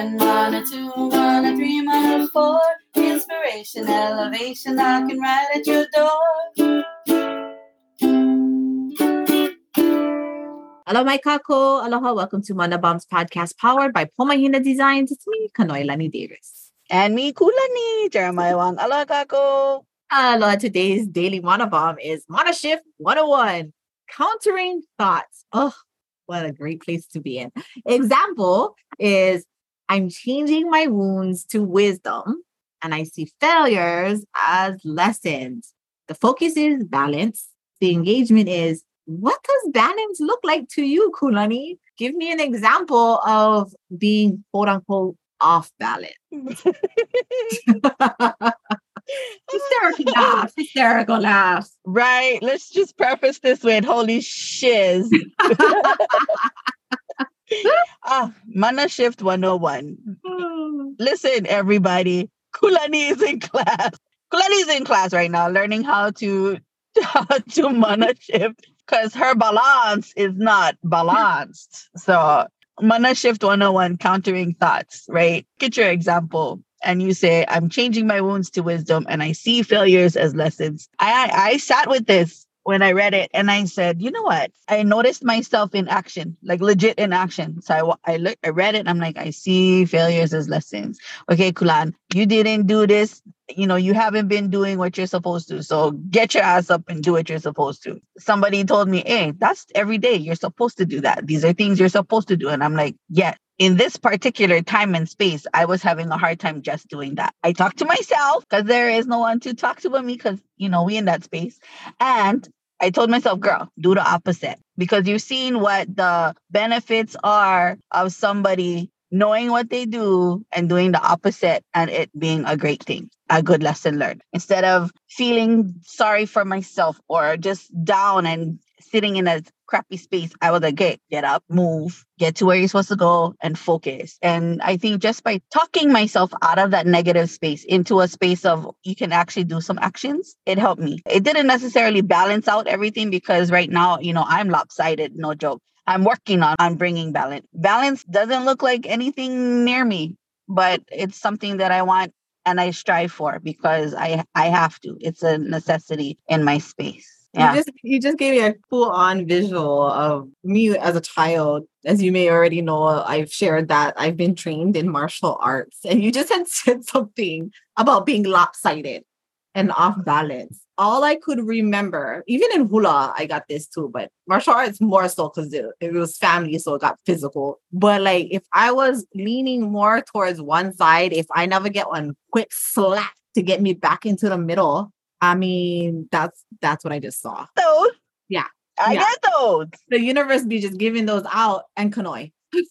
one, one or two, one or three, one or four. Inspiration, elevation, knocking right at your door. Hello, my kako. Aloha. Welcome to Mana Bombs podcast powered by Pomahina Designs. It's me, Kanoilani Davis. And me, Kulani, Jeremiah Wang. Aloha, kako. Aloha. Today's daily Mana Bomb is Mana Shift 101 Countering Thoughts. Oh, what a great place to be in. Example is I'm changing my wounds to wisdom and I see failures as lessons. The focus is balance. The engagement is what does balance look like to you, Kulani? Give me an example of being quote unquote off balance. hysterical laugh, hysterical laugh. Right. Let's just preface this with holy shiz. ah, Mana Shift 101. Listen, everybody. Kulani is in class. Kulani is in class right now, learning how to how to mana shift because her balance is not balanced. So mana shift 101, countering thoughts, right? Get your example and you say, I'm changing my wounds to wisdom and I see failures as lessons. I, I sat with this when I read it and I said, you know what? I noticed myself in action, like legit in action. So I, I look, I read it. I'm like, I see failures as lessons. Okay, Kulan, you didn't do this. You know, you haven't been doing what you're supposed to. So get your ass up and do what you're supposed to. Somebody told me, hey, that's every day. You're supposed to do that. These are things you're supposed to do. And I'm like, yeah, in this particular time and space, I was having a hard time just doing that. I talked to myself because there is no one to talk to but me because, you know, we in that space. And I told myself, girl, do the opposite because you've seen what the benefits are of somebody knowing what they do and doing the opposite and it being a great thing, a good lesson learned. Instead of feeling sorry for myself or just down and sitting in a crappy space, I was like, okay, get up, move, get to where you're supposed to go and focus. And I think just by talking myself out of that negative space into a space of you can actually do some actions, it helped me. It didn't necessarily balance out everything because right now, you know, I'm lopsided, no joke. I'm working on, on bringing balance. Balance doesn't look like anything near me, but it's something that I want and I strive for because I I have to. It's a necessity in my space. Yeah. You just you just gave me a full on visual of me as a child. As you may already know, I've shared that I've been trained in martial arts, and you just had said something about being lopsided and off balance. All I could remember, even in hula, I got this too, but martial arts more so because it, it was family, so it got physical. But like if I was leaning more towards one side, if I never get one quick slap to get me back into the middle, I mean, that's that's what I just saw. Those. Yeah. I yeah. get those. The universe be just giving those out and Kanoi.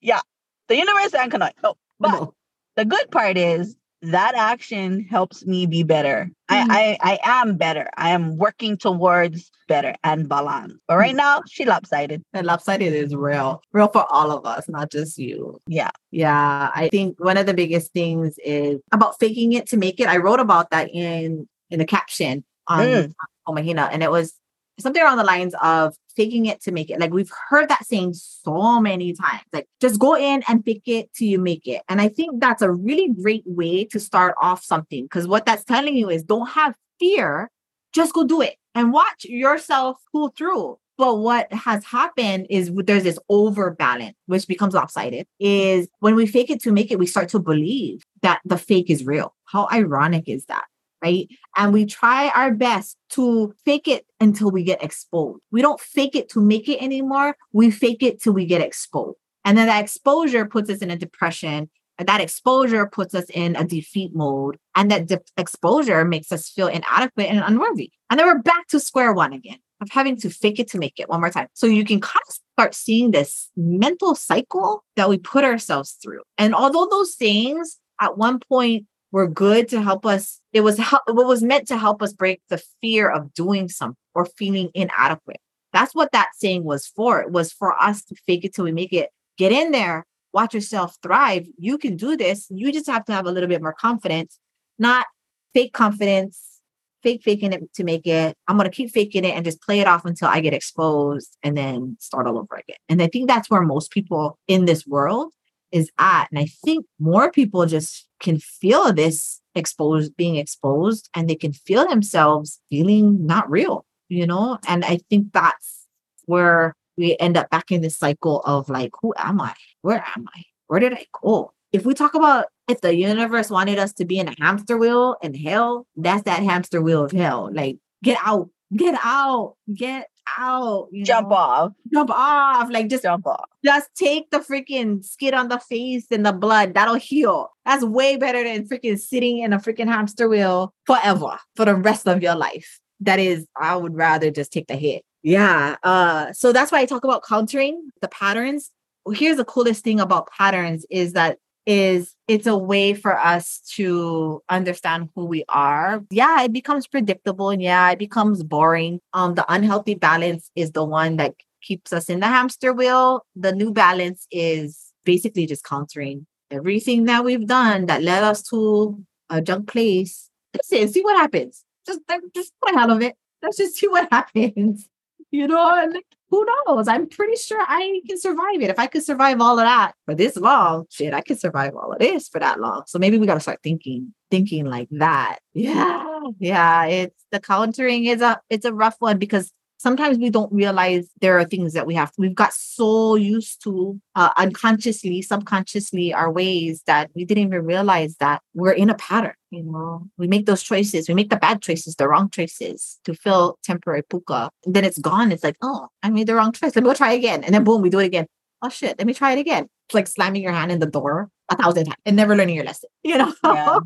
yeah. The universe and Kanoi. Oh, but the good part is that action helps me be better. Mm-hmm. I, I I am better. I am working towards better and balance. But right mm-hmm. now, she lopsided. And lopsided is real, real for all of us, not just you. Yeah. Yeah. I think one of the biggest things is about faking it to make it. I wrote about that in in the caption on mm. Pomahina, and it was something around the lines of faking it to make it. Like we've heard that saying so many times. Like just go in and fake it till you make it. And I think that's a really great way to start off something because what that's telling you is don't have fear, just go do it and watch yourself pull through. But what has happened is there's this overbalance, which becomes lopsided. Is when we fake it to make it, we start to believe that the fake is real. How ironic is that? Right? And we try our best to fake it until we get exposed. We don't fake it to make it anymore. We fake it till we get exposed. And then that exposure puts us in a depression. That exposure puts us in a defeat mode. And that de- exposure makes us feel inadequate and unworthy. And then we're back to square one again of having to fake it to make it one more time. So you can kind of start seeing this mental cycle that we put ourselves through. And although those things at one point were good to help us. It was what was meant to help us break the fear of doing something or feeling inadequate. That's what that saying was for. It was for us to fake it till we make it. Get in there, watch yourself thrive. You can do this. You just have to have a little bit more confidence, not fake confidence, fake faking it to make it. I'm going to keep faking it and just play it off until I get exposed and then start all over again. And I think that's where most people in this world is at. And I think more people just can feel this exposed, being exposed, and they can feel themselves feeling not real, you know? And I think that's where we end up back in this cycle of like, who am I? Where am I? Where did I go? If we talk about if the universe wanted us to be in a hamster wheel in hell, that's that hamster wheel of hell. Like, get out, get out, get out. jump know? off. Jump off. Like, just Jump off. just take the freaking skid on the face and the blood. That'll heal. That's way better than freaking sitting in a freaking hamster wheel forever for the rest of your life. That is, I would rather just take the hit. Yeah. Uh, so that's why I talk about countering the patterns. Here's the coolest thing about patterns is that is it's a way for us to understand who we are. Yeah, it becomes predictable and yeah, it becomes boring. Um, the unhealthy balance is the one that keeps us in the hamster wheel. The new balance is basically just countering everything that we've done that led us to a junk place. Listen, see what happens. Just, just put hell of it. Let's just see what happens. You know, who knows? I'm pretty sure I can survive it. If I could survive all of that for this long, shit, I could survive all of this for that long. So maybe we got to start thinking, thinking like that. Yeah, yeah. It's the countering is a it's a rough one because sometimes we don't realize there are things that we have we've got so used to uh, unconsciously subconsciously our ways that we didn't even realize that we're in a pattern you know? We make those choices we make the bad choices the wrong choices to fill temporary puka. And then it's gone. It's like oh i made the wrong choice. Let me go try again. And then boom we do it again. Oh shit. Let me try it again. It's like slamming your hand in the door a thousand times and never learning your lesson you know? Yeah.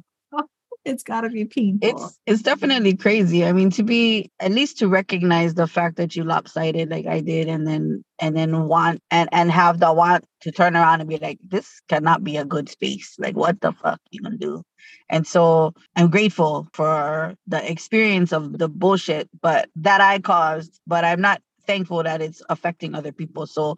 It's got to be painful It's it's definitely crazy. I mean, to be at least to recognize the fact that you lopsided like I did, and then and then want and and have the want to turn around and be like, this cannot be a good space. Like, what the fuck you gonna do? And so I'm grateful for the experience of the bullshit, but that I caused. But I'm not thankful that it's affecting other people. So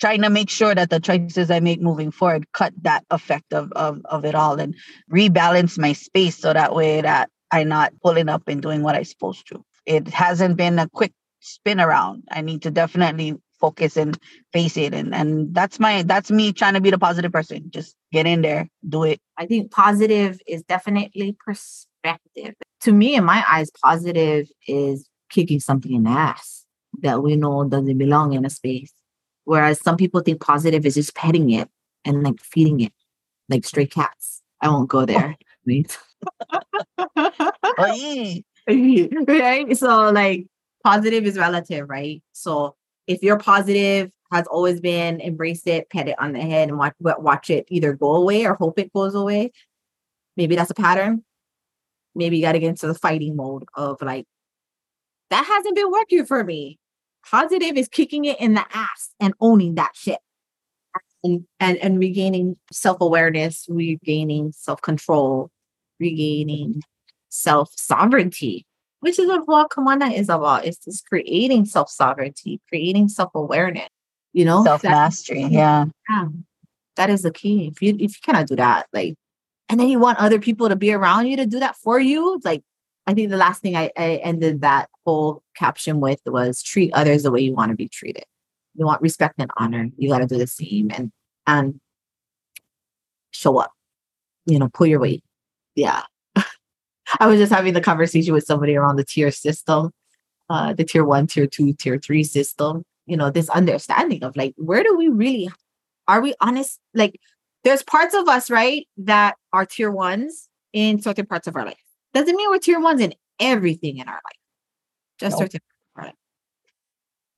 trying to make sure that the choices I make moving forward cut that effect of, of, of it all and rebalance my space so that way that I'm not pulling up and doing what I'm supposed to. It hasn't been a quick spin around. I need to definitely focus and face it. And and that's my that's me trying to be the positive person. Just get in there, do it. I think positive is definitely perspective. To me, in my eyes, positive is kicking something in the ass that we know doesn't belong in a space. Whereas some people think positive is just petting it and like feeding it like stray cats. I won't go there. right? So like positive is relative, right? So if you're positive has always been embrace it, pet it on the head and watch watch it either go away or hope it goes away. Maybe that's a pattern. Maybe you got to get into the fighting mode of like that hasn't been working for me. Positive is kicking it in the ass and owning that shit. And and, and regaining self-awareness, regaining self-control, regaining self-sovereignty, which is what Kamana is about. It's just creating self-sovereignty, creating self-awareness. You know, Self That- mastery. Yeah. yeah, that is the key. If you if you cannot do that, like, and then you want other people to be around you to do that for you, like I think the last thing I, I ended that whole caption with was treat others the way you want to be treated. You want respect and honor. You got to do the same and and show up. You know, pull your weight. Yeah. I was just having the conversation with somebody around the tier system, uh, the tier one, tier two, tier three system. You know, this understanding of like, where do we really are we honest? Like, there's parts of us, right, that are tier ones in certain parts of our life. Doesn't mean we're tier ones in everything in our life, just No. certain life.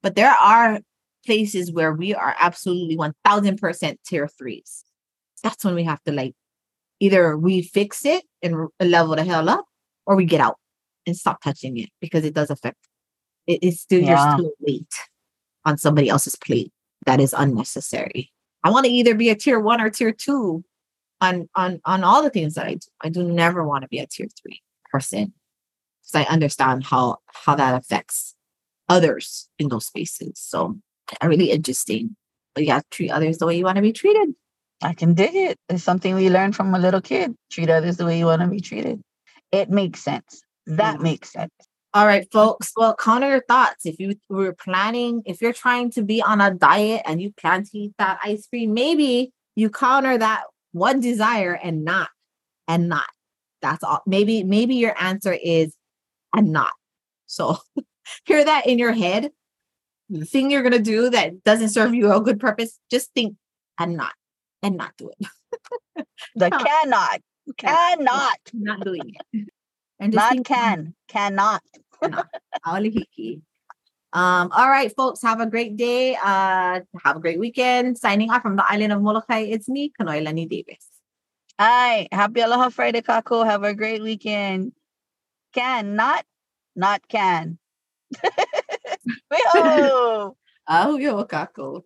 But there are places where we are absolutely 1000% tier threes. That's when we have to like either we fix it and level the hell up or we get out and stop touching it because it does affect it is still Yeah. you're still weight on somebody else's plate that is unnecessary. I want to either be a tier one or tier two on on on all the things that I do. I do never want to be a tier three person because I understand how how that affects others in those spaces. So really interesting. But yeah, treat others the way you want to be treated. I can dig it. It's something we learned from a little kid. Treat others the way you want to be treated. It makes sense. That makes sense. All right, folks. Well, counter your thoughts. If you were planning, if you're trying to be on a diet and you plan to eat that ice cream, maybe you counter that one desire and not, and not. That's all. Maybe, maybe your answer is and not. So hear that in your head. The thing you're gonna do that doesn't serve you a good purpose, just think and not, and not do it. The Huh. cannot, cannot, not doing it. And just not think can, cannot. Aolihiki. Um, all right, folks, have a great day. Uh, have a great weekend. Signing off from the island of Molokai, it's me, Kanoilani Davis. Hi, happy Aloha Friday, Kako. Have a great weekend. Can, not, not can. Wee-ho! Ahuyo kako.